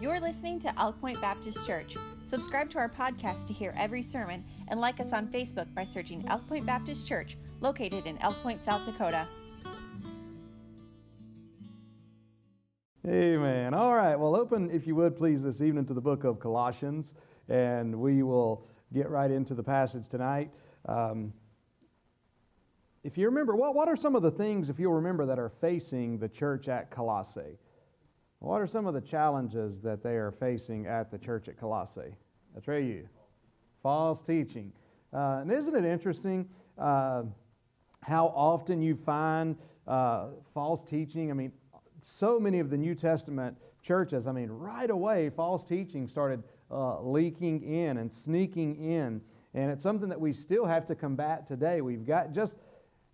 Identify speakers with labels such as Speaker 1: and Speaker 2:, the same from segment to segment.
Speaker 1: You're listening to Elk Point Baptist Church. Subscribe to our podcast to hear every sermon and like us on Facebook by searching Elk Point Baptist Church, located in Elk Point, South Dakota.
Speaker 2: Amen. All right. Well, open, if you would, please, this evening to the book of Colossians, and we will get right into the passage tonight. Um, if you remember, what, what are some of the things, if you'll remember, that are facing the church at Colossae? What are some of the challenges that they are facing at the church at Colossae? You, false teaching. Uh, and isn't it interesting uh, how often you find uh, false teaching? I mean, so many of the New Testament churches, I mean, right away, false teaching started uh, leaking in and sneaking in. And it's something that we still have to combat today. We've got just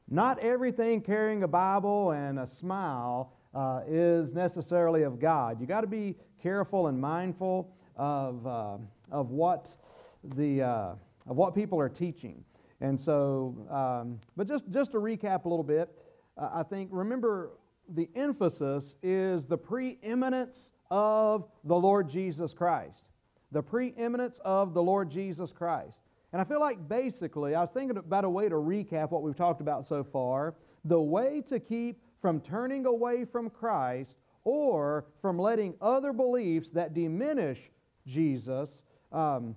Speaker 2: not everything carrying a Bible and a smile uh, is necessarily of God. You got to be careful and mindful of, uh, of, what the, uh, of what people are teaching. And so, um, but just, just to recap a little bit, uh, I think remember the emphasis is the preeminence of the Lord Jesus Christ. The preeminence of the Lord Jesus Christ. And I feel like basically, I was thinking about a way to recap what we've talked about so far. The way to keep from turning away from Christ or from letting other beliefs that diminish Jesus um,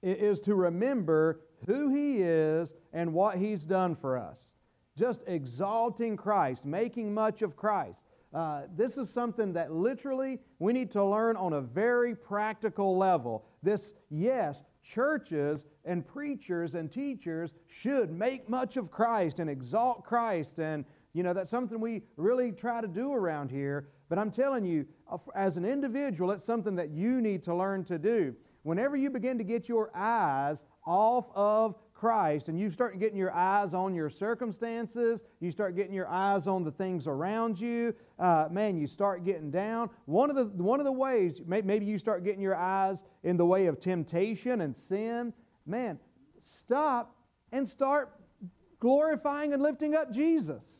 Speaker 2: is to remember who He is and what He's done for us. Just exalting Christ, making much of Christ. Uh, this is something that literally we need to learn on a very practical level. This, yes, churches and preachers and teachers should make much of Christ and exalt Christ and you know, that's something we really try to do around here. But I'm telling you, uh, as an individual, it's something that you need to learn to do. Whenever you begin to get your eyes off of Christ and you start getting your eyes on your circumstances, you start getting your eyes on the things around you, uh, man, you start getting down. One of, the, one of the ways, maybe you start getting your eyes in the way of temptation and sin, man, stop and start glorifying and lifting up Jesus.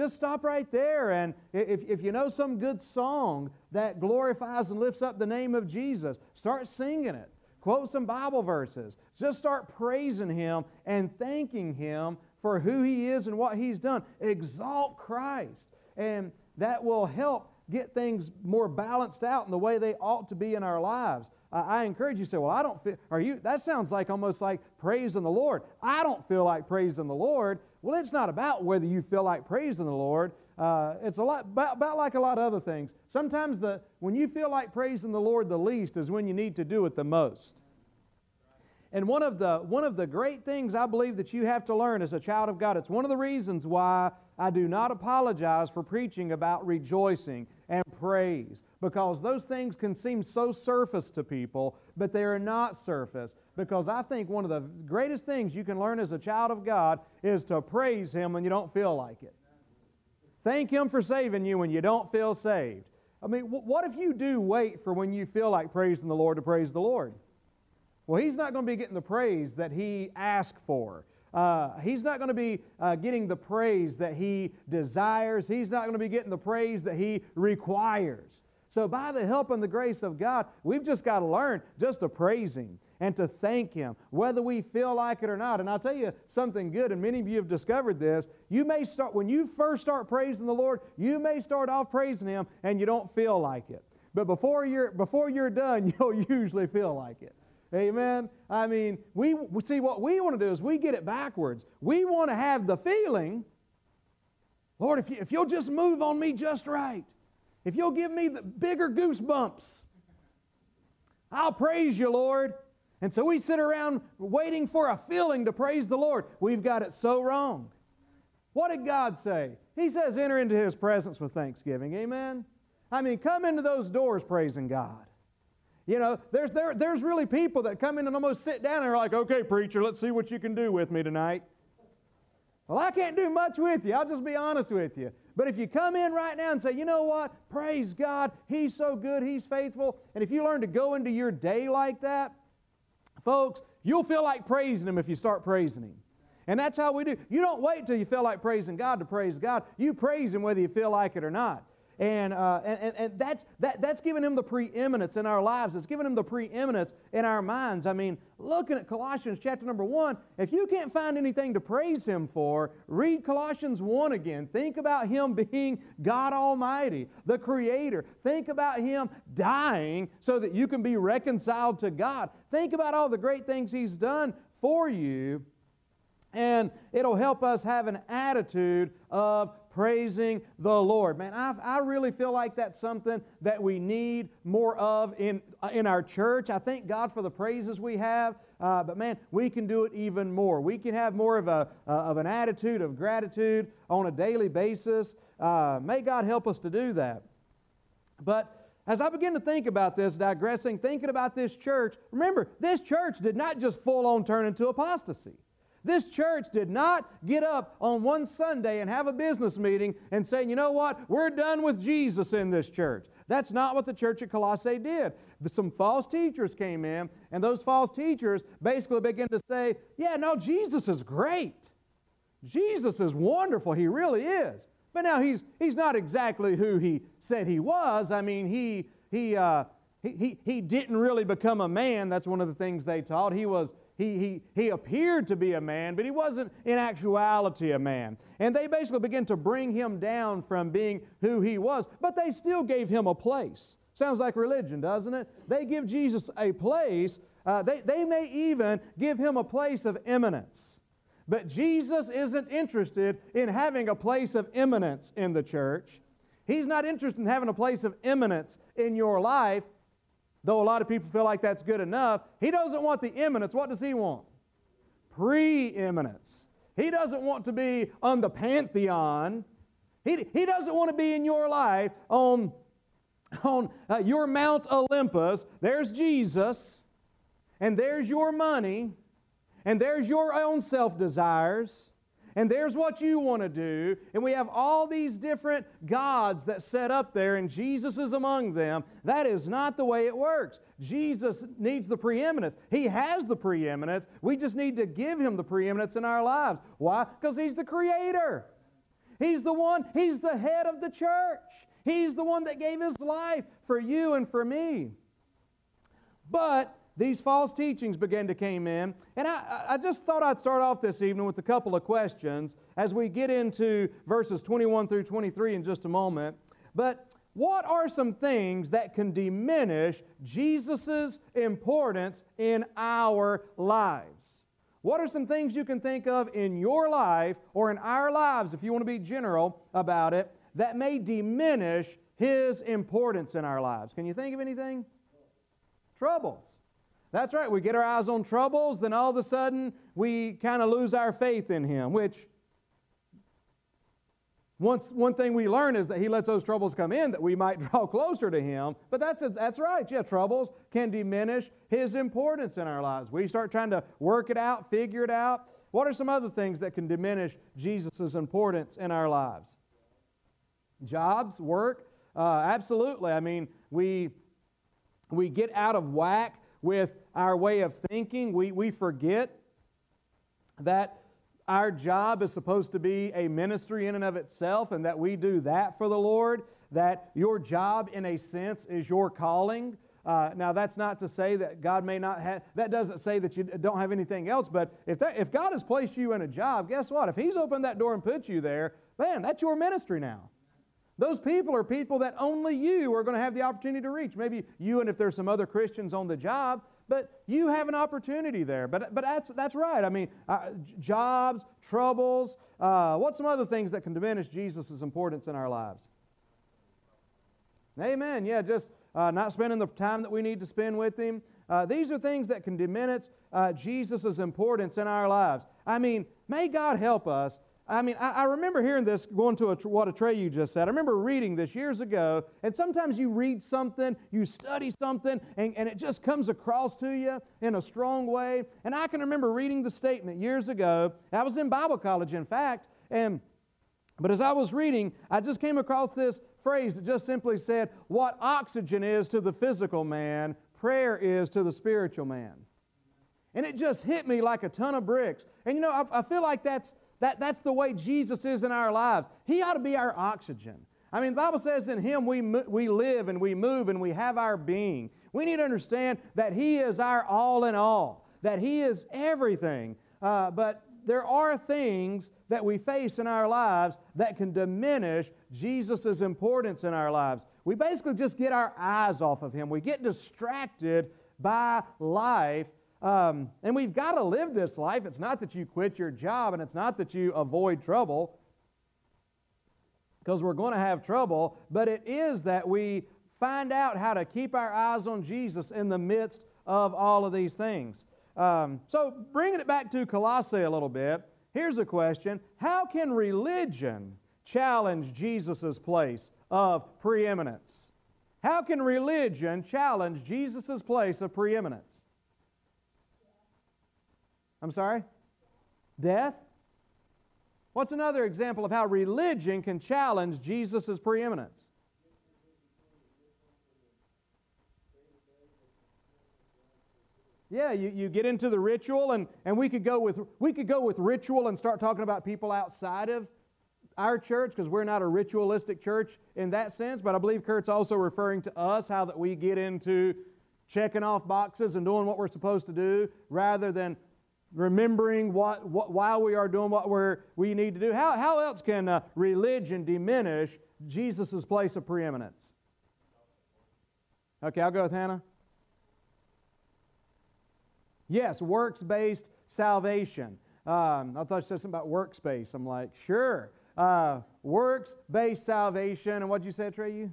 Speaker 2: Just stop right there. And if, if you know some good song that glorifies and lifts up the name of Jesus, start singing it. Quote some Bible verses. Just start praising Him and thanking Him for who He is and what He's done. Exalt Christ. And that will help get things more balanced out in the way they ought to be in our lives. I encourage you to say, Well, I don't feel, are you, that sounds like almost like praising the Lord. I don't feel like praising the Lord. Well, it's not about whether you feel like praising the Lord. Uh, it's a lot about, about, like a lot of other things. Sometimes the, when you feel like praising the Lord the least is when you need to do it the most. And one of the one of the great things I believe that you have to learn as a child of God, it's one of the reasons why I do not apologize for preaching about rejoicing and praise because those things can seem so surface to people, but they are not surface. Because I think one of the greatest things you can learn as a child of God is to praise Him when you don't feel like it. Thank Him for saving you when you don't feel saved. I mean, what if you do wait for when you feel like praising the Lord to praise the Lord? Well, He's not going to be getting the praise that He asked for. Uh, he's not going to be uh, getting the praise that he desires. He's not going to be getting the praise that he requires. So, by the help and the grace of God, we've just got to learn just to praise Him and to thank Him, whether we feel like it or not. And I'll tell you something good, and many of you have discovered this. You may start, when you first start praising the Lord, you may start off praising Him and you don't feel like it. But before you're, before you're done, you'll usually feel like it. Amen. I mean, we see what we want to do is we get it backwards. We want to have the feeling, Lord, if, you, if you'll just move on me just right, if you'll give me the bigger goosebumps, I'll praise you, Lord. And so we sit around waiting for a feeling to praise the Lord. We've got it so wrong. What did God say? He says, enter into His presence with thanksgiving. Amen? I mean, come into those doors praising God. You know, there's, there, there's really people that come in and almost sit down and are like, okay, preacher, let's see what you can do with me tonight. Well, I can't do much with you. I'll just be honest with you. But if you come in right now and say, you know what, praise God, He's so good, He's faithful, and if you learn to go into your day like that, folks, you'll feel like praising Him if you start praising Him. And that's how we do. You don't wait till you feel like praising God to praise God. You praise Him whether you feel like it or not. And, uh, and, and, and, that's, that, that's giving him the preeminence in our lives. It's giving him the preeminence in our minds. I mean, looking at Colossians chapter number one, if you can't find anything to praise him for, read Colossians 1 again. Think about him being God Almighty, the Creator. Think about him dying so that you can be reconciled to God. Think about all the great things he's done for you and it'll help us have an attitude of praising the Lord. Man, I, I really feel like that's something that we need more of in, uh, in our church. I thank God for the praises we have, uh, but man, we can do it even more. We can have more of, a, uh, of an attitude of gratitude on a daily basis. Uh, may God help us to do that. But as I begin to think about this, digressing, thinking about this church, remember, this church did not just full on turn into apostasy. This church did not get up on one Sunday and have a business meeting and say, you know what, we're done with Jesus in this church. That's not what the church at Colossae did. Some false teachers came in, and those false teachers basically began to say, yeah, no, Jesus is great. Jesus is wonderful. He really is. But now he's, he's not exactly who he said he was. I mean, he, he, uh, he, he, he didn't really become a man. That's one of the things they taught. He was, he, he, he appeared to be a man, but he wasn't in actuality a man. And they basically began to bring him down from being who he was, but they still gave him a place. Sounds like religion, doesn't it? They give Jesus a place. Uh, they, they may even give him a place of eminence. But Jesus isn't interested in having a place of eminence in the church. He's not interested in having a place of eminence in your life. Though a lot of people feel like that's good enough, he doesn't want the eminence. What does he want? Preeminence. He doesn't want to be on the pantheon. He, he doesn't want to be in your life on, on uh, your Mount Olympus. There's Jesus, and there's your money, and there's your own self desires, and there's what you want to do. And we have all these different gods that set up there, and Jesus is among them. That is not the way it works. Jesus needs the preeminence. He has the preeminence. We just need to give him the preeminence in our lives. Why? Because he's the creator. He's the one, he's the head of the church. He's the one that gave his life for you and for me. But these false teachings began to came in. And I, I just thought I'd start off this evening with a couple of questions as we get into verses 21 through 23 in just a moment. But what are some things that can diminish Jesus' importance in our lives? What are some things you can think of in your life or in our lives, if you want to be general about it, that may diminish His importance in our lives? Can you think of anything? Troubles. That's right. We get our eyes on troubles, then all of a sudden we kind of lose our faith in Him, which once, one thing we learn is that He lets those troubles come in that we might draw closer to Him. But that's, that's right. Yeah, troubles can diminish His importance in our lives. We start trying to work it out, figure it out. What are some other things that can diminish Jesus' importance in our lives? Jobs, work, uh, absolutely. I mean, we, we get out of whack with our way of thinking. We, we forget that our job is supposed to be a ministry in and of itself and that we do that for the Lord, that your job, in a sense, is your calling. Uh, now, that's not to say that God may not have, that doesn't say that you don't have anything else, but if, that, if God has placed you in a job, guess what? If He's opened that door and put you there, man, that's your ministry now. Those people are people that only you are going to have the opportunity to reach. Maybe you and if there's some other Christians on the job, but you have an opportunity there. But, but that's, that's right. I mean, uh, jobs, troubles. Uh, what's some other things that can diminish Jesus' importance in our lives? Amen. Yeah, just uh, not spending the time that we need to spend with Him. Uh, these are things that can diminish uh, Jesus' importance in our lives. I mean, may God help us I mean, I, I, remember hearing this going to a, what a Trey you just said. I remember reading this years ago, and sometimes you read something, you study something, and, and it just comes across to you in a strong way. And I can remember reading the statement years ago. I was in Bible college, in fact, and but as I was reading, I just came across this phrase that just simply said, What oxygen is to the physical man, prayer is to the spiritual man. And it just hit me like a ton of bricks. And you know, I, I feel like that's that, that's the way Jesus is in our lives. He ought to be our oxygen. I mean, the Bible says in Him we, we live and we move and we have our being. We need to understand that He is our all in all, that He is everything. Uh, but there are things that we face in our lives that can diminish Jesus' importance in our lives. We basically just get our eyes off of Him. We get distracted by life. Um, and we've got to live this life. It's not that you quit your job and it's not that you avoid trouble because we're going to have trouble, but it is that we find out how to keep our eyes on Jesus in the midst of all of these things. Um, so, bringing it back to Colossae a little bit, here's a question How can religion challenge Jesus' place of preeminence? How can religion challenge Jesus' place of preeminence? I'm sorry? Death? What's another example of how religion can challenge Jesus' preeminence? Yeah, you, you get into the ritual, and, and we, could go with, we could go with ritual and start talking about people outside of our church because we're not a ritualistic church in that sense. But I believe Kurt's also referring to us, how that we get into checking off boxes and doing what we're supposed to do rather than remembering what, what while we are doing what we're, we need to do. How, how else can uh, religion diminish Jesus' place of preeminence? Okay, I'll go with Hannah. Yes, works based salvation. Um, I thought you said something about workspace. I'm like, sure. Uh, works based salvation. And what did you say, Trey? You?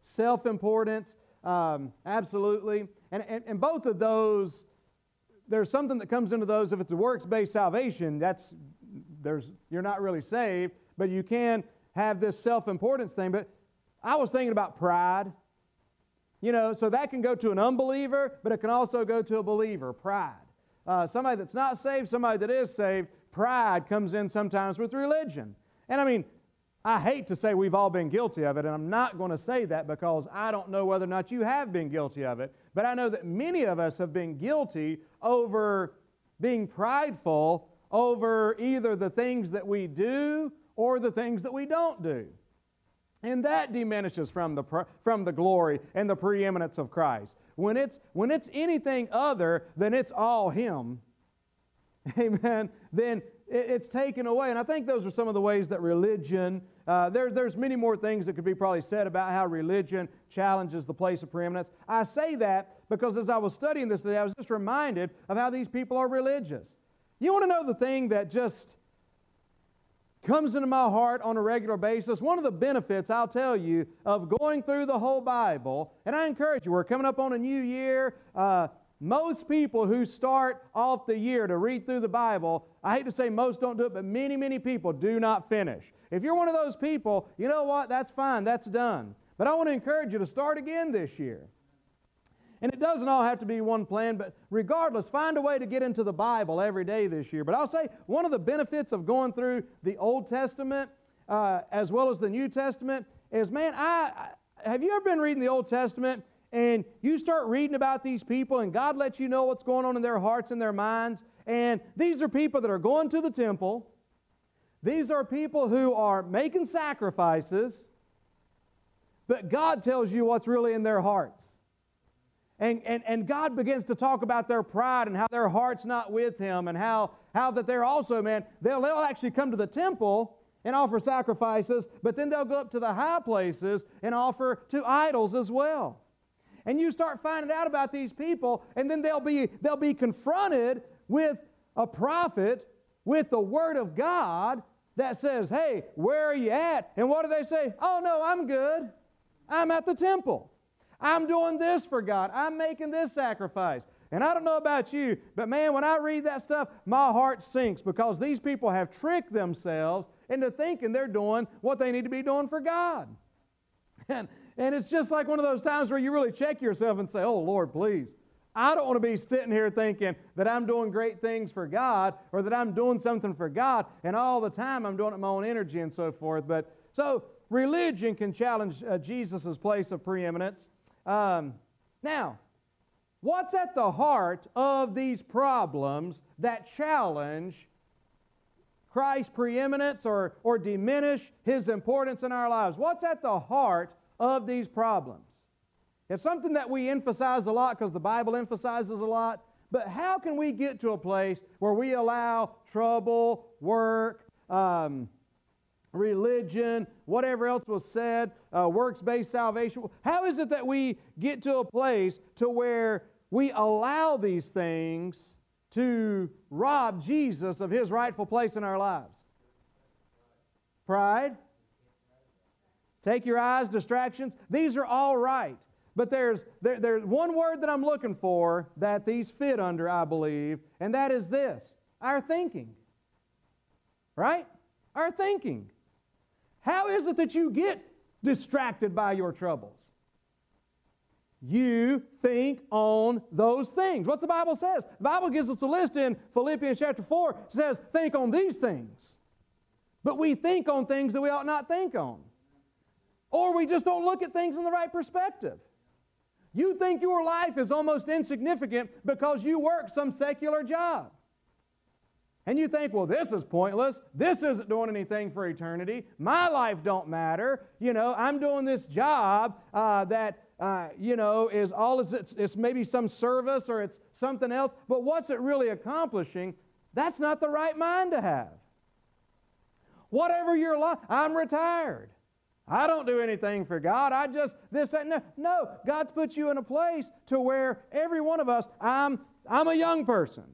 Speaker 2: Self importance. Um, absolutely. And, and, and both of those, there's something that comes into those. If it's a works based salvation, that's, there's, you're not really saved, but you can have this self importance thing. But I was thinking about pride. You know, so that can go to an unbeliever, but it can also go to a believer, pride. Uh, somebody that's not saved, somebody that is saved, pride comes in sometimes with religion. And I mean, I hate to say we've all been guilty of it, and I'm not going to say that because I don't know whether or not you have been guilty of it. But I know that many of us have been guilty over being prideful over either the things that we do or the things that we don't do. And that diminishes from the, from the glory and the preeminence of Christ. When it's, when it's anything other than it's all Him, amen, then it's taken away. And I think those are some of the ways that religion, uh, there, there's many more things that could be probably said about how religion challenges the place of preeminence. I say that because as I was studying this today, I was just reminded of how these people are religious. You want to know the thing that just comes into my heart on a regular basis. One of the benefits, I'll tell you, of going through the whole Bible, and I encourage you, we're coming up on a new year. Uh, most people who start off the year to read through the Bible, I hate to say most don't do it, but many, many people do not finish. If you're one of those people, you know what? That's fine, that's done. But I want to encourage you to start again this year. And it doesn't all have to be one plan, but regardless, find a way to get into the Bible every day this year. But I'll say one of the benefits of going through the Old Testament uh, as well as the New Testament is, man, I, I have you ever been reading the Old Testament and you start reading about these people and God lets you know what's going on in their hearts and their minds? And these are people that are going to the temple. These are people who are making sacrifices, but God tells you what's really in their hearts. And, and, and God begins to talk about their pride and how their heart's not with Him and how, how that they're also, man, they'll, they'll actually come to the temple and offer sacrifices, but then they'll go up to the high places and offer to idols as well. And you start finding out about these people, and then they'll be, they'll be confronted with a prophet with the Word of God that says, Hey, where are you at? And what do they say? Oh, no, I'm good. I'm at the temple. I'm doing this for God. I'm making this sacrifice. And I don't know about you, but man, when I read that stuff, my heart sinks because these people have tricked themselves into thinking they're doing what they need to be doing for God. And, and it's just like one of those times where you really check yourself and say, Oh, Lord, please. I don't want to be sitting here thinking that I'm doing great things for God or that I'm doing something for God and all the time I'm doing it my own energy and so forth. But so religion can challenge uh, Jesus' place of preeminence. Um, now, what's at the heart of these problems that challenge Christ's preeminence or, or diminish his importance in our lives? What's at the heart of these problems? It's something that we emphasize a lot because the Bible emphasizes a lot, but how can we get to a place where we allow trouble, work, um, religion, whatever else was said, uh, works based salvation? How is it that we get to a place to where we allow these things to rob Jesus of his rightful place in our lives? Pride. Take your eyes, distractions. These are all right. But there's, there, there's one word that I'm looking for that these fit under, I believe, and that is this our thinking. Right? Our thinking. How is it that you get distracted by your troubles? You think on those things. What the Bible says. The Bible gives us a list in Philippians chapter 4 says, think on these things. But we think on things that we ought not think on. Or we just don't look at things in the right perspective. You think your life is almost insignificant because you work some secular job. And you think, well, this is pointless. This isn't doing anything for eternity. My life don't matter. You know, I'm doing this job uh, that, uh, you know, is all is it's, it's maybe some service or it's something else. But what's it really accomplishing? That's not the right mind to have. Whatever your life, I'm retired. I don't do anything for God. I just this that no. No, God's put you in a place to where every one of us. I'm I'm a young person.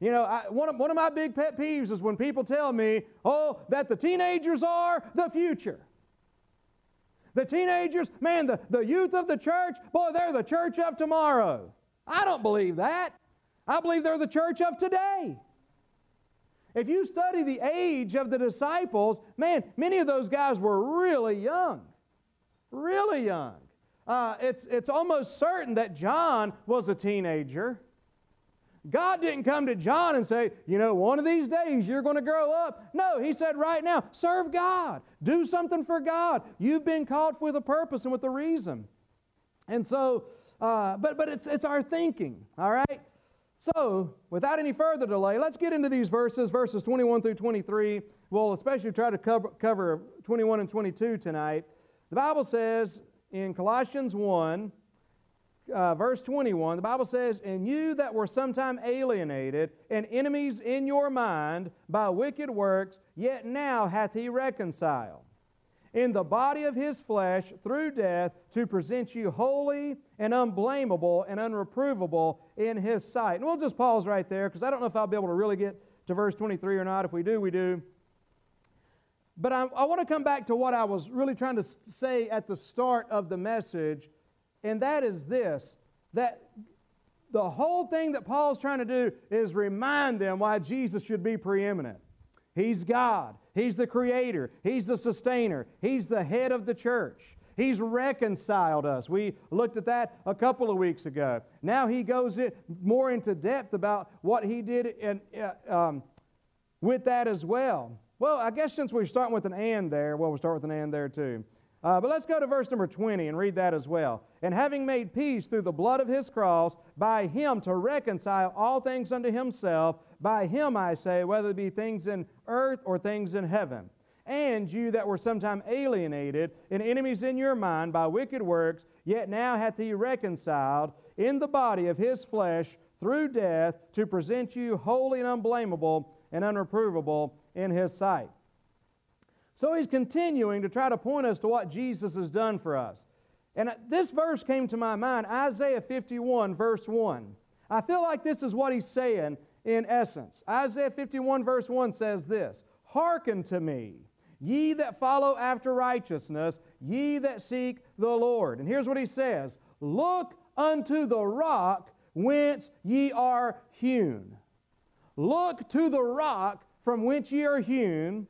Speaker 2: You know, I, one, of, one of my big pet peeves is when people tell me, oh, that the teenagers are the future. The teenagers, man, the, the youth of the church, boy, they're the church of tomorrow. I don't believe that. I believe they're the church of today. If you study the age of the disciples, man, many of those guys were really young. Really young. Uh, it's, it's almost certain that John was a teenager. God didn't come to John and say, you know, one of these days you're going to grow up. No, he said right now, serve God. Do something for God. You've been called with a purpose and with a reason. And so, uh, but, but it's, it's our thinking, all right? So, without any further delay, let's get into these verses, verses 21 through 23. We'll especially try to cover, cover 21 and 22 tonight. The Bible says in Colossians 1, uh, verse 21, the Bible says, And you that were sometime alienated and enemies in your mind by wicked works, yet now hath he reconciled in the body of his flesh through death to present you holy and unblameable and unreprovable in his sight. And we'll just pause right there because I don't know if I'll be able to really get to verse 23 or not. If we do, we do. But I, I want to come back to what I was really trying to say at the start of the message, and that is this that the whole thing that Paul's trying to do is remind them why Jesus should be preeminent. He's God. He's the creator. He's the sustainer. He's the head of the church. He's reconciled us. We looked at that a couple of weeks ago. Now he goes in more into depth about what he did in, uh, um, with that as well. Well, I guess since we're starting with an and there, well, we'll start with an and there too. Uh, but let's go to verse number 20 and read that as well. And having made peace through the blood of his cross, by him to reconcile all things unto himself, by him I say, whether it be things in earth or things in heaven. And you that were sometime alienated and enemies in your mind by wicked works, yet now hath he reconciled in the body of his flesh through death to present you holy and unblameable and unreprovable in his sight. So he's continuing to try to point us to what Jesus has done for us. And this verse came to my mind Isaiah 51, verse 1. I feel like this is what he's saying in essence. Isaiah 51, verse 1 says this Hearken to me, ye that follow after righteousness, ye that seek the Lord. And here's what he says Look unto the rock whence ye are hewn. Look to the rock from which ye are hewn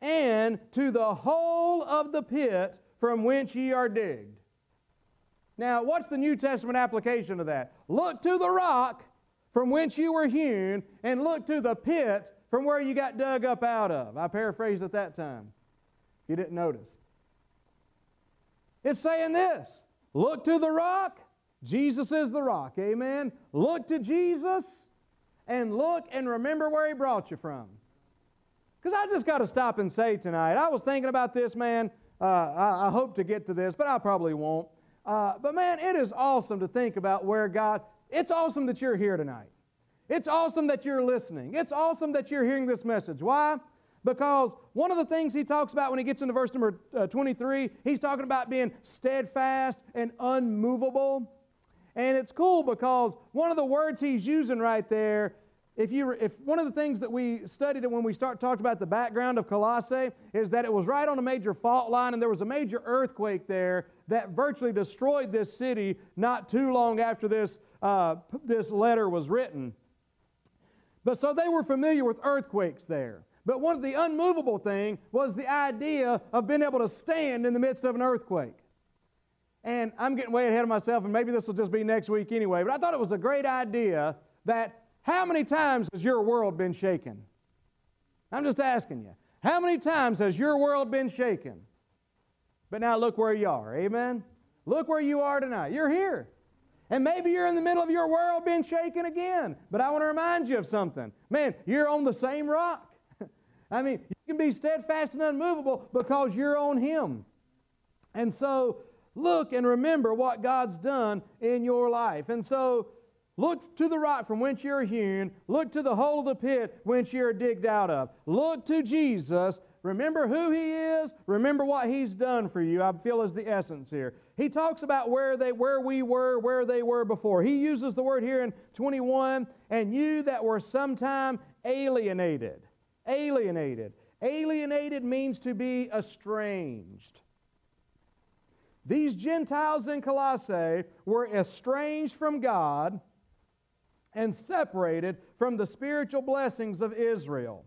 Speaker 2: and to the hole of the pit from whence ye are digged. Now, what's the New Testament application of that? Look to the rock from whence you were hewn, and look to the pit from where you got dug up out of. I paraphrased at that time. You didn't notice. It's saying this look to the rock. Jesus is the rock. Amen. Look to Jesus and look and remember where He brought you from. Because I just got to stop and say tonight, I was thinking about this, man. Uh, I, I, hope to get to this, but I probably won't. Uh, but man, it is awesome to think about where God, it's awesome that you're here tonight. It's awesome that you're listening. It's awesome that you're hearing this message. Why? Because one of the things he talks about when he gets into verse number uh, 23, he's talking about being steadfast and unmovable. And it's cool because one of the words he's using right there, if you if one of the things that we studied when we start talked about the background of Colossae is that it was right on a major fault line and there was a major earthquake there that virtually destroyed this city not too long after this uh, this letter was written. But so they were familiar with earthquakes there. But one of the unmovable thing was the idea of being able to stand in the midst of an earthquake. And I'm getting way ahead of myself, and maybe this will just be next week anyway, but I thought it was a great idea that how many times has your world been shaken? I'm just asking you. How many times has your world been shaken? But now look where you are. Amen? Look where you are tonight. You're here. And maybe you're in the middle of your world being shaken again. But I want to remind you of something. Man, you're on the same rock. I mean, you can be steadfast and unmovable because you're on Him. And so, look and remember what God's done in your life. And so, look to the rock from whence you're hewn. Look to the hole of the pit whence you're digged out of. Look to Jesus. Remember who He is. Remember what He's done for you. I feel is the essence here. He talks about where they, where we were, where they were before. He uses the word here in 21, and you that were sometime alienated alienated. Alienated means to be estranged. These Gentiles in Colossae were estranged from God and separated from the spiritual blessings of Israel.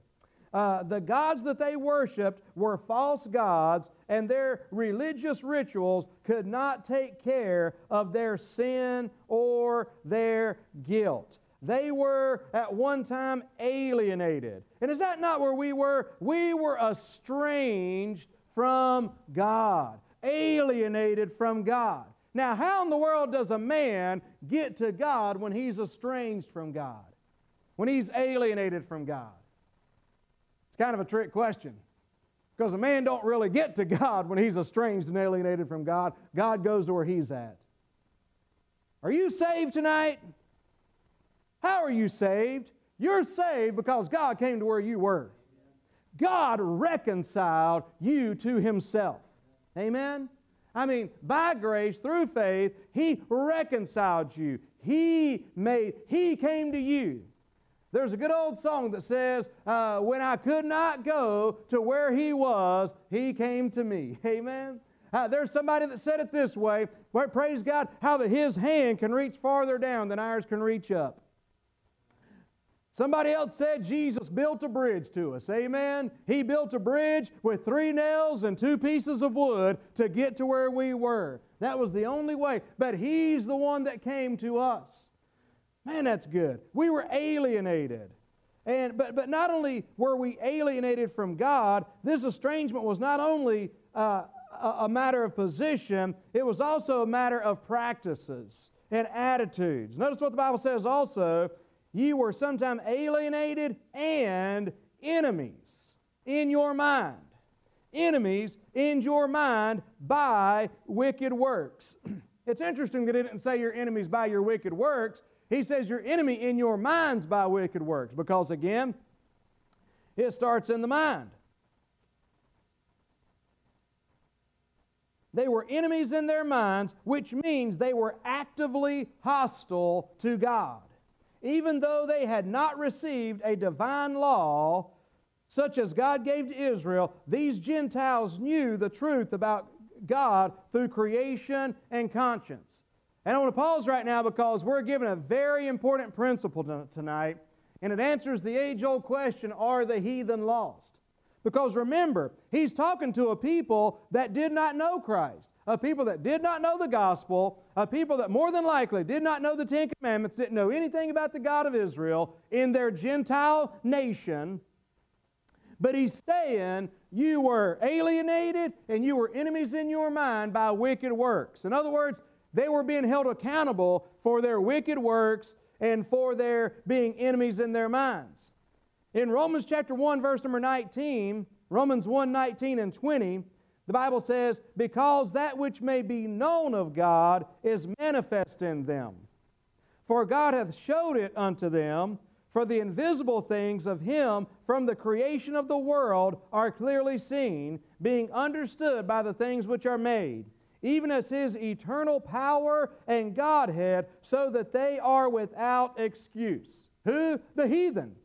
Speaker 2: Uh, the gods that they worshiped were false gods, and their religious rituals could not take care of their sin or their guilt. They were at one time alienated. And is that not where we were? We were estranged from God, alienated from God. Now, how in the world does a man get to God when he's estranged from God? When he's alienated from God? Kind of a trick question. Because a man don't really get to God when he's estranged and alienated from God. God goes to where he's at. Are you saved tonight? How are you saved? You're saved because God came to where you were. God reconciled you to Himself. Amen? I mean, by grace, through faith, He reconciled you. He made, He came to you. There's a good old song that says, uh, When I could not go to where He was, He came to me. Amen? Uh, there's somebody that said it this way, where, praise God, how that His hand can reach farther down than ours can reach up. Somebody else said Jesus built a bridge to us. Amen. He built a bridge with three nails and two pieces of wood to get to where we were. That was the only way. But He's the one that came to us. Man, that's good. We were alienated. And, but, but not only were we alienated from God, this estrangement was not only uh, a, a matter of position, it was also a matter of practices and attitudes. Notice what the Bible says also Ye were sometime alienated and enemies in your mind. Enemies in your mind by wicked works. it's interesting that it didn't say your enemies by your wicked works. He says your enemy in your minds by wicked works because, again, it starts in the mind. They were enemies in their minds, which means they were actively hostile to God even though they had not received a divine law such as God gave to Israel, these Gentiles knew the truth about God through creation and conscience. And I want to pause right now because we're given a very important principle tonight, and it answers the age old question are the heathen lost? Because remember, he's talking to a people that did not know Christ a people that did not know the gospel, a people that more than likely did not know the Ten Commandments, didn't know anything about the God of Israel in their Gentile nation. But he's saying you were alienated and you were enemies in your mind by wicked works. In other words, they were being held accountable for their wicked works and for their being enemies in their minds. In Romans chapter 1, verse number 19, Romans 1 19 and 20, the Bible says, Because that which may be known of God is manifest in them. For God hath showed it unto them, for the invisible things of Him from the creation of the world are clearly seen, being understood by the things which are made, even as His eternal power and Godhead, so that they are without excuse. Who? The heathen.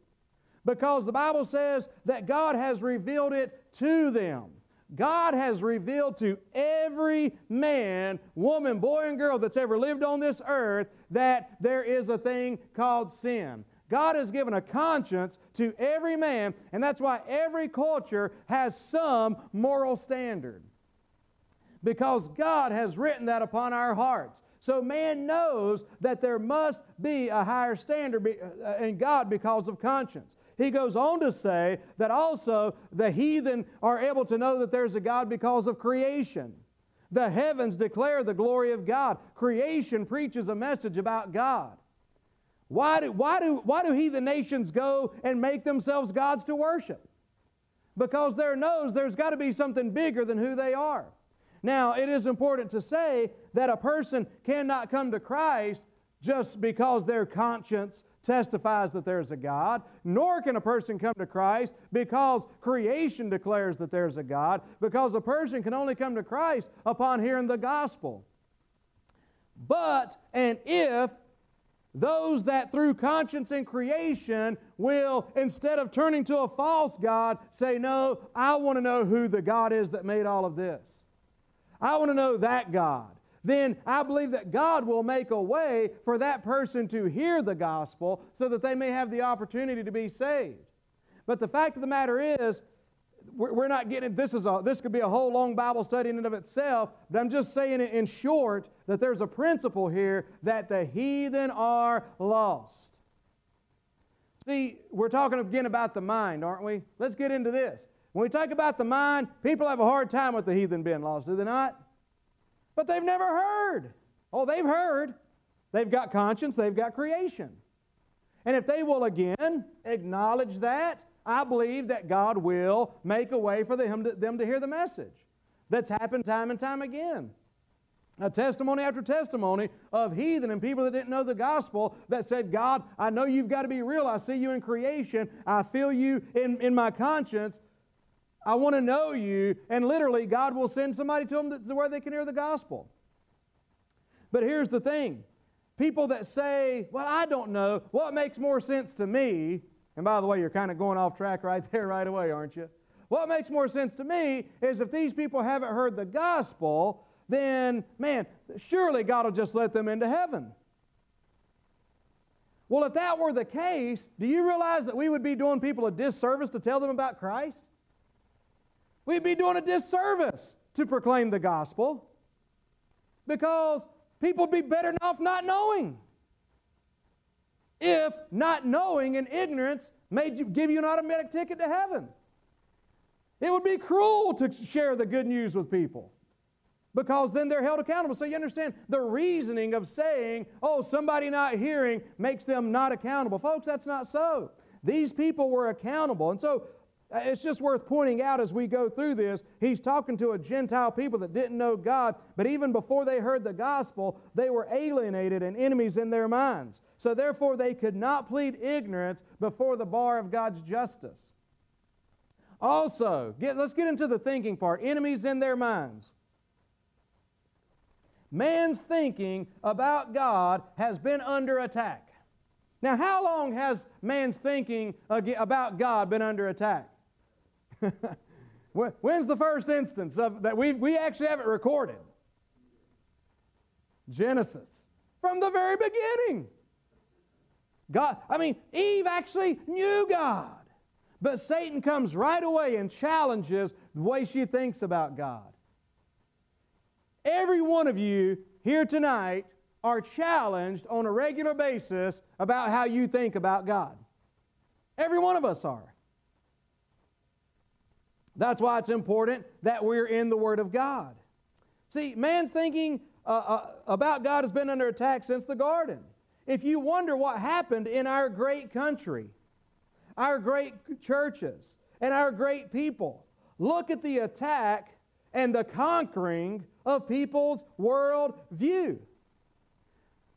Speaker 2: Because the Bible says that God has revealed it to them. God has revealed to every man, woman, boy, and girl that's ever lived on this earth that there is a thing called sin. God has given a conscience to every man, and that's why every culture has some moral standard. Because God has written that upon our hearts. So man knows that there must be a higher standard uh, in God because of conscience. He goes on to say that also the heathen are able to know that there's a God because of creation. The heavens declare the glory of God. Creation preaches a message about God. Why do, why, do, why do heathen nations go and make themselves gods to worship? Because there knows there's got to be something bigger than who they are. Now, it is important to say that a person cannot come to Christ just because their conscience testifies that there's a God, nor can a person come to Christ because creation declares that there's a God, because a person can only come to Christ upon hearing the gospel. But, and if those that through conscience and creation will, instead of turning to a false God, say, No, I want to know who the God is that made all of this. I want to know that God. Then I believe that God will make a way for that person to hear the gospel so that they may have the opportunity to be saved. But the fact of the matter is, we're not getting this is a this could be a whole long bible study in and of itself but i'm just saying it in short that there's a principle here that the heathen are lost. See we're talking again about the mind aren't we? Let's get into this when we talk about the mind people have a hard time with the heathen being lost do they not but they've never heard. Oh, they've heard. They've got conscience, they've got creation. And if they will again acknowledge that, I believe that God will make a way for them to, hear the message. That's happened time and time again. A testimony after testimony of heathen and people that didn't know the gospel that said, God, I know you've got to be real. I see you in creation. I feel you in, in my conscience. I want to know you. And literally, God will send somebody to them to where they can hear the gospel. But here's the thing people that say, Well, I don't know, what makes more sense to me? And by the way, you're kind of going off track right there, right away, aren't you? What makes more sense to me is if these people haven't heard the gospel, then, man, surely God will just let them into heaven. Well, if that were the case, do you realize that we would be doing people a disservice to tell them about Christ? We'd be doing a disservice to proclaim the gospel because people would be better off not knowing. If not knowing and ignorance made you give you an automatic ticket to heaven. It would be cruel to share the good news with people because then they're held accountable. So you understand the reasoning of saying, oh, somebody not hearing makes them not accountable. Folks, that's not so. These people were accountable. And so Uh, it's just worth pointing out as we go through this. He's talking to a Gentile people that didn't know God, but even before they heard the gospel, they were alienated and enemies in their minds. So therefore, they could not plead ignorance before the bar of God's justice. Also, get, let's get into the thinking part enemies in their minds. Man's thinking about God has been under attack. Now, how long has man's thinking about God been under attack? When's the first instance of that? We, we actually have it recorded. Genesis. From the very beginning. God, I mean, Eve actually knew God. But Satan comes right away and challenges the way she thinks about God. Every one of you here tonight are challenged on a regular basis about how you think about God. Every one of us are. That's why it's important that we're in the Word of God. See, man's thinking uh, uh, about God has been under attack since the garden. If you wonder what happened in our great country, our great churches and our great people. Look at the attack and the conquering of people's world view.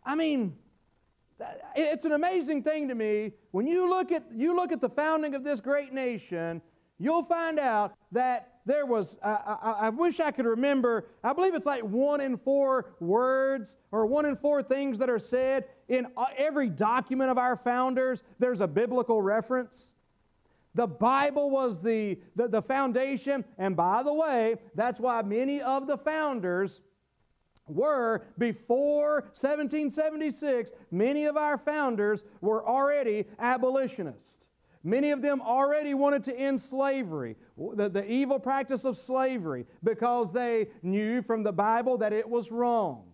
Speaker 2: I mean, it's an amazing thing to me when you look at you look at the founding of this great nation you'll find out that there was I, I, I, wish i could remember i believe it's like one in four words or one in four things that are said in uh, every document of our founders there's a biblical reference the bible was the, the, the foundation and by the way that's why many of the founders were before 1776, many of our founders were already abolitionists. Many of them already wanted to end slavery, the, the evil practice of slavery, because they knew from the Bible that it was wrong.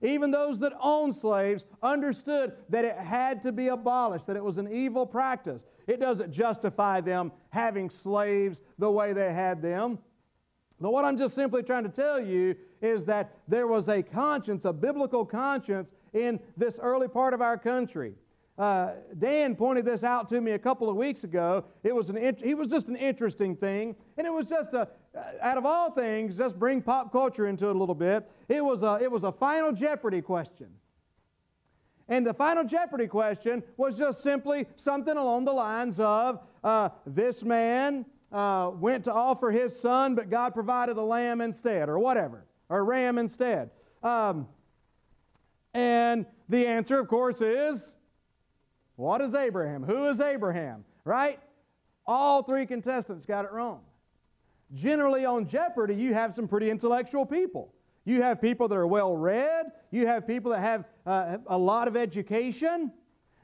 Speaker 2: Even those that owned slaves understood that it had to be abolished, that it was an evil practice. It doesn't justify them having slaves the way they had them. But what I'm just simply trying to tell you is that there was a conscience, a biblical conscience, in this early part of our country. Uh, Dan pointed this out to me a couple of weeks ago. It was an it was just an interesting thing, and it was just a uh, out of all things, just bring pop culture into it a little bit. It was a it was a Final Jeopardy question, and the Final Jeopardy question was just simply something along the lines of uh, this man uh, went to offer his son, but God provided a lamb instead, or whatever, or ram instead. Um, and the answer, of course, is what is Abraham? Who is Abraham? Right? All three contestants got it wrong. Generally, on Jeopardy, you have some pretty intellectual people. You have people that are well read, you have people that have uh, a lot of education.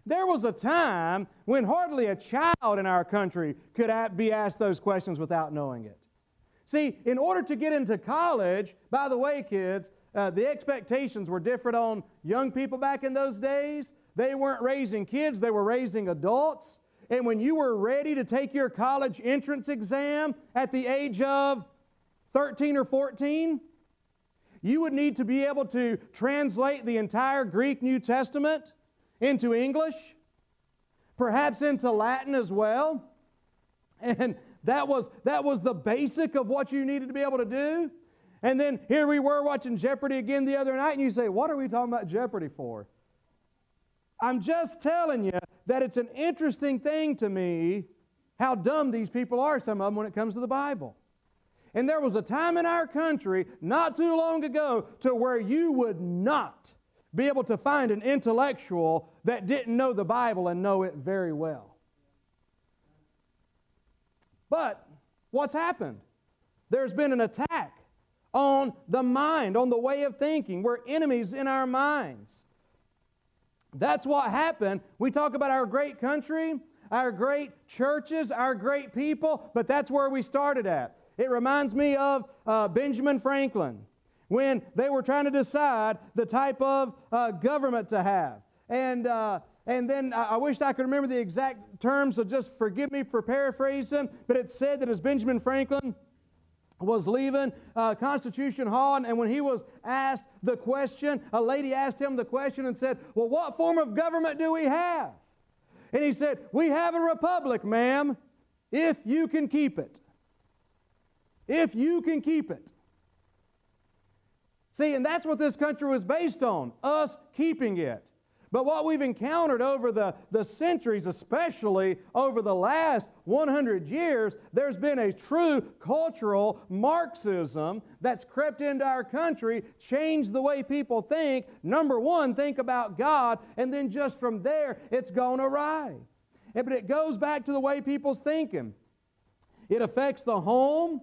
Speaker 2: There was a time when hardly a child in our country could be asked those questions without knowing it. See, in order to get into college, by the way, kids, uh, the expectations were different on young people back in those days. They weren't raising kids, they were raising adults. And when you were ready to take your college entrance exam at the age of 13 or 14, you would need to be able to translate the entire Greek New Testament into English, perhaps into Latin as well. And that was, that was the basic of what you needed to be able to do. And then here we were watching Jeopardy again the other night, and you say, What are we talking about Jeopardy for? I'm just telling you that it's an interesting thing to me how dumb these people are, some of them, when it comes to the Bible. And there was a time in our country not too long ago to where you would not be able to find an intellectual that didn't know the Bible and know it very well. But what's happened? There's been an attack on the mind, on the way of thinking. We're enemies in our minds. That's what happened. We talk about our great country, our great churches, our great people, but that's where we started at. It reminds me of uh, Benjamin Franklin when they were trying to decide the type of uh, government to have. And, uh, and then I, I wish I could remember the exact terms, so just forgive me for paraphrasing, but it said that as Benjamin Franklin was leaving uh, Constitution Hall, and, and when he was asked the question, a lady asked him the question and said, Well, what form of government do we have? And he said, We have a republic, ma'am, if you can keep it. If you can keep it. See, and that's what this country was based on us keeping it. But what we've encountered over the, the centuries, especially over the last 100 years, there's been a true cultural Marxism that's crept into our country, changed the way people think. Number one, think about God, and then just from there, it's gone awry. But it goes back to the way people's thinking. It affects the home.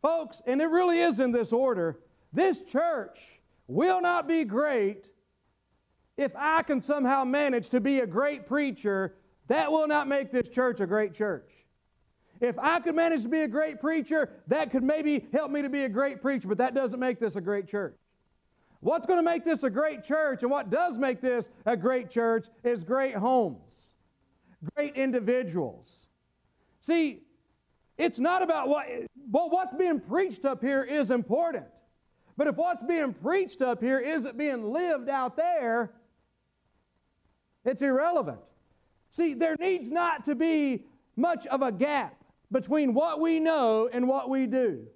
Speaker 2: Folks, and it really is in this order this church will not be great if I can somehow manage to be a great preacher. That will not make this church a great church. If I could manage to be a great preacher, that could maybe help me to be a great preacher, but that doesn't make this a great church. What's going to make this a great church and what does make this a great church is great homes, great individuals. See, it's not about what, well, what's being preached up here is important. But if what's being preached up here isn't being lived out there, it's irrelevant. See, there needs not to be much of a gap between what we know and what we do.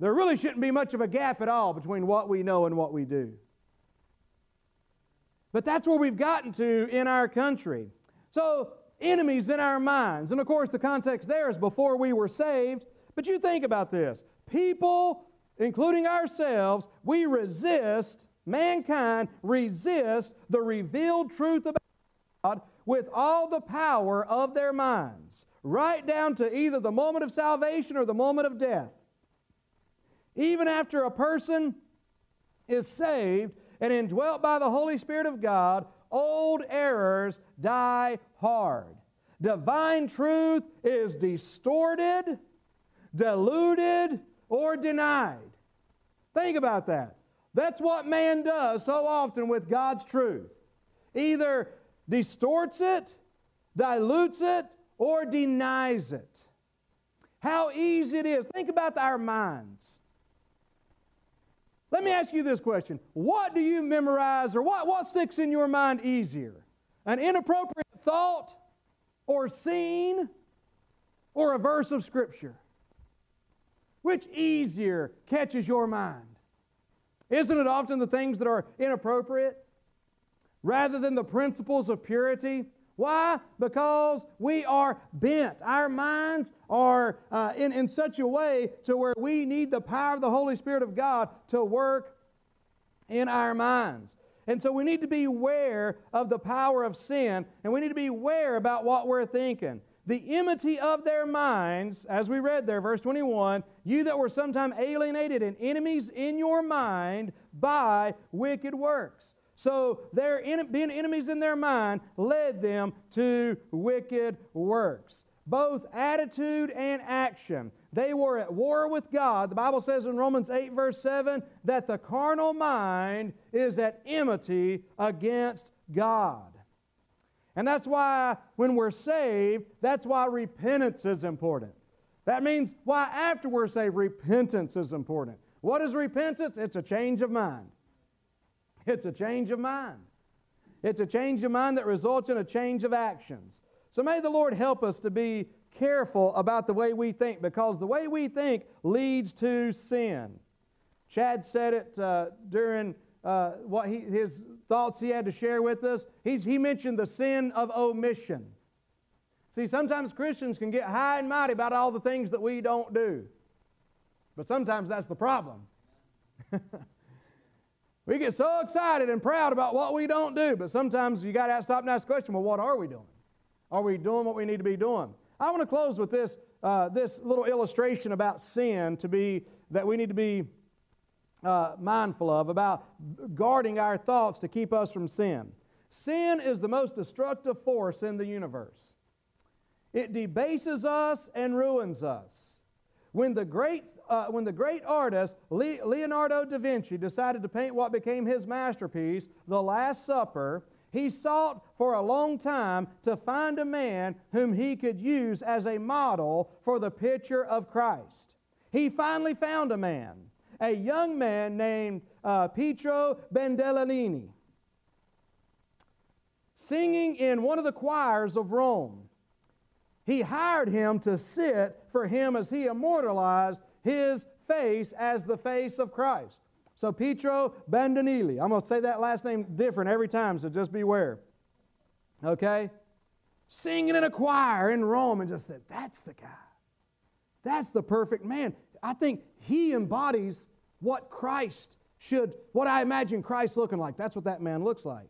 Speaker 2: There really shouldn't be much of a gap at all between what we know and what we do. But that's where we've gotten to in our country. So, enemies in our minds. And of course, the context there is before we were saved. But you think about this people, including ourselves, we resist, mankind resist the revealed truth about God with all the power of their minds, right down to either the moment of salvation or the moment of death. Even after a person is saved and indwelt by the Holy Spirit of God, old errors die hard. Divine truth is distorted, diluted, or denied. Think about that. That's what man does so often with God's truth. Either distorts it, dilutes it, or denies it. How easy it is. Think about our minds. Let me ask you this question What do you memorize or what, what sticks in your mind easier? An inappropriate thought or scene or a verse of Scripture? Which easier catches your mind? Isn't it often the things that are inappropriate rather than the principles of purity? Why? Because we are bent. Our minds are uh, in, in such a way to where we need the power of the Holy Spirit of God to work in our minds. And so we need to be aware of the power of sin, and we need to be aware about what we're thinking. The enmity of their minds, as we read there, verse 21, you that were sometime alienated and enemies in your mind by wicked works. So their being enemies in their mind led them to wicked works. Both attitude and action. They were at war with God. The Bible says in Romans 8, verse 7, that the carnal mind is at enmity against God. And that's why when we're saved, that's why repentance is important. That means why after we're saved, repentance is important. What is repentance? It's a change of mind. It's a change of mind. It's a change of mind that results in a change of actions. So may the Lord help us to be careful about the way we think because the way we think leads to sin. Chad said it uh, during uh, what he, his thoughts he had to share with us. He's, he mentioned the sin of omission. See, sometimes Christians can get high and mighty about all the things that we don't do, but sometimes that's the problem. We get so excited and proud about what we don't do, but sometimes you got to stop and ask the question well, what are we doing? Are we doing what we need to be doing? I want to close with this, uh, this little illustration about sin to be that we need to be uh, mindful of about guarding our thoughts to keep us from sin. Sin is the most destructive force in the universe. It debases us and ruins us. When the great, uh, when the great artist Leonardo da Vinci decided to paint what became his masterpiece, The Last Supper, he sought for a long time to find a man whom he could use as a model for the picture of Christ. He finally found a man, a young man named uh, Pietro Bandellini, singing in one of the choirs of Rome. He hired him to sit for him as he immortalized his face as the face of Christ. So Pietro Bandinelli. I'm going to say that last name different every time, so just beware. Okay? Singing in a choir in Rome and just said, that's the guy. That's the perfect man. I think he embodies what Christ should, what I imagine Christ looking like. That's what that man looks like.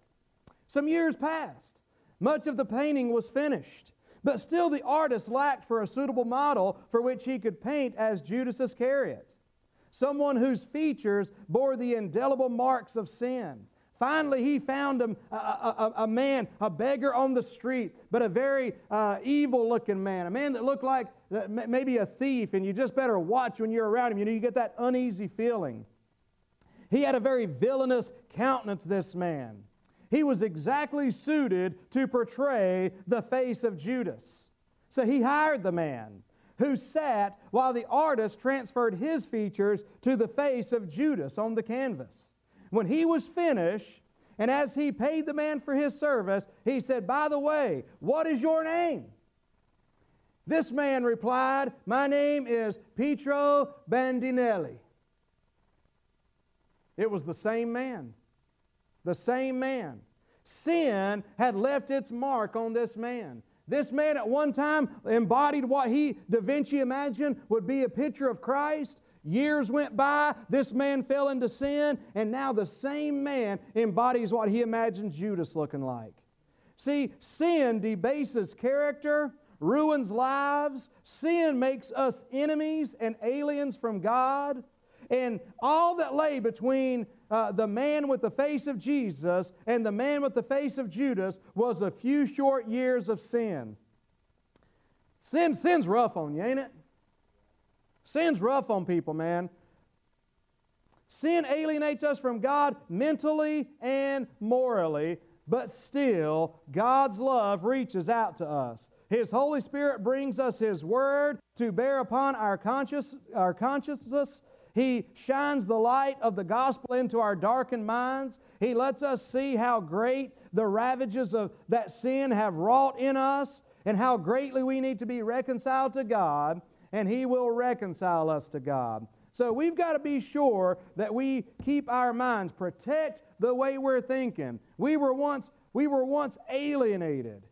Speaker 2: Some years passed. Much of the painting was finished. But still, the artist lacked for a suitable model for which he could paint as Judas Iscariot, someone whose features bore the indelible marks of sin. Finally, he found him a, a, a, man, a beggar on the street, but a very uh, evil looking man, a man that looked like maybe a thief, and you just better watch when you're around him. You know, you get that uneasy feeling. He had a very villainous countenance, this man. He was exactly suited to portray the face of Judas. So he hired the man who sat while the artist transferred his features to the face of Judas on the canvas. When he was finished, And as he paid the man for his service, he said, By the way, what is your name? This man replied, My name is Pietro Bandinelli. It was the same man. The same man. Sin had left its mark on this man. This man at one time embodied what he, Da Vinci, imagined would be a picture of Christ. Years went by, this man fell into sin, and now the same man embodies what he imagines Judas looking like. See, sin debases character, ruins lives, sin makes us enemies and aliens from God. And all that lay between uh, the man with the face of Jesus and the man with the face of Judas was a few short years of sin. Sin, sin's rough on you, ain't it? Sin's rough on people, man. Sin alienates us from God mentally and morally, but still, God's love reaches out to us. His Holy Spirit brings us His Word to bear upon our, conscious, our consciousness. He shines the light of the gospel into our darkened minds. He lets us see how great the ravages of that sin have wrought in us and how greatly we need to be reconciled to God and He will reconcile us to God. So we've got to be sure that we keep our minds, protect the way we're thinking. We were once, we were once alienated.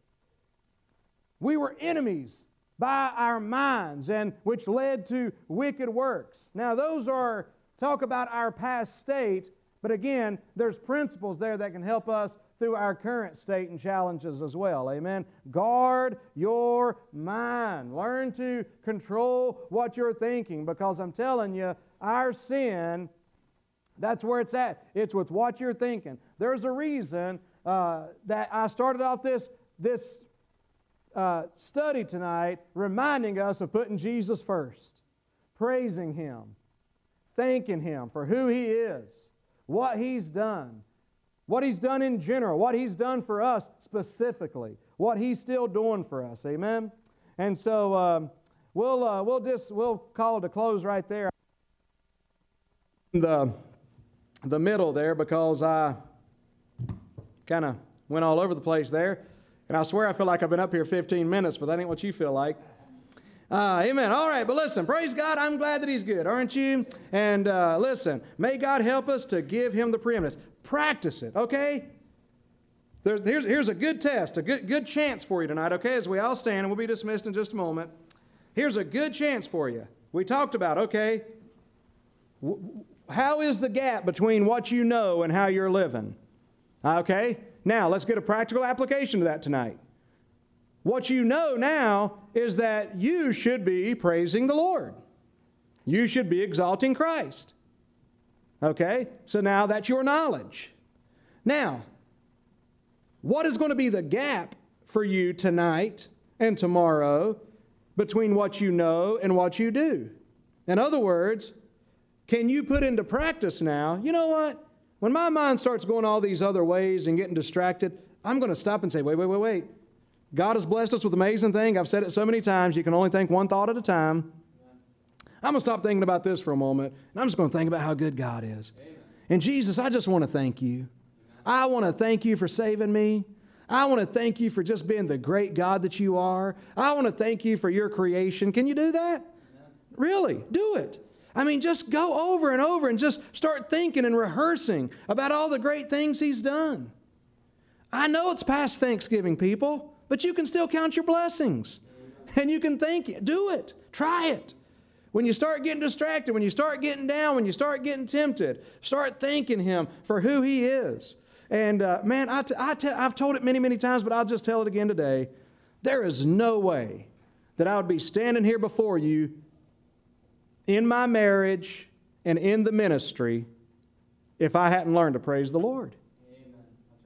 Speaker 2: We were enemies by our minds, and which led to wicked works. Now, those are talk about our past state, but again, there's principles there that can help us through our current state and challenges as well. Amen. Guard your mind. Learn to control what you're thinking because I'm telling you, our sin, that's where it's at. It's with what you're thinking. There's a reason uh, that I started off this, this uh, study tonight reminding us of putting Jesus first, praising Him, thanking Him for who He is, what He's done what He's done in general, what He's done for us specifically, what He's still doing for us. Amen? And so um, we'll, uh, we'll, just, we'll call it a close right there. The, the middle there because I kind of went all over the place there. And I swear I feel like I've been up here 15 minutes, but that ain't what you feel like. Uh, amen. All right, but listen, praise God. I'm glad that He's good, aren't you? And uh, listen, may God help us to give Him the preeminence. Practice it, okay? There's, here's, here's a good test, a good, good chance for you tonight, okay? As we all stand, and we'll be dismissed in just a moment. Here's a good chance for you. We talked about, okay, how is the gap between what you know and how you're living? Okay? Now, let's get a practical application to that tonight. What you know now is that you should be praising the Lord. You should be exalting Christ. Okay? So now that's your knowledge. Now, what is going to be the gap for you tonight and tomorrow between what you know and what you do? In other words, can you put into practice now, you know what? When my mind starts going all these other ways and getting distracted, I'm going to stop and say, wait, wait, wait, wait. God has blessed us with amazing thing. I've said it so many times, you can only think one thought at a time. I'm going to stop thinking about this for a moment, and I'm just going to think about how good God is. Amen. And Jesus, I just want to thank you. I want to thank you for saving me. I want to thank you for just being the great God that you are. I want to thank you for your creation. Can you do that? Really, do it. I mean, just go over and over and just start thinking and rehearsing about all the great things He's done. I know it's past Thanksgiving, people, but you can still count your blessings. And you can thank it. Do it. Try it. When you start getting distracted, when you start getting down, when you start getting tempted, start thanking Him for who He is. And uh, man, I t- I t- I've told it many, many times, but I'll just tell it again today. There is no way that I would be standing here before you in my marriage and in the ministry if I hadn't learned to praise the Lord.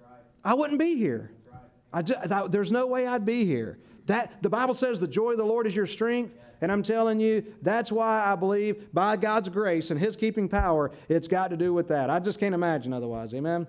Speaker 2: Right. I wouldn't be here. Right. I just, there's no way I'd be here. That, the Bible says the joy of the Lord is your strength. And I'm telling you, that's why I believe by God's grace and His keeping power, it's got to do with that. I just can't imagine otherwise. Amen.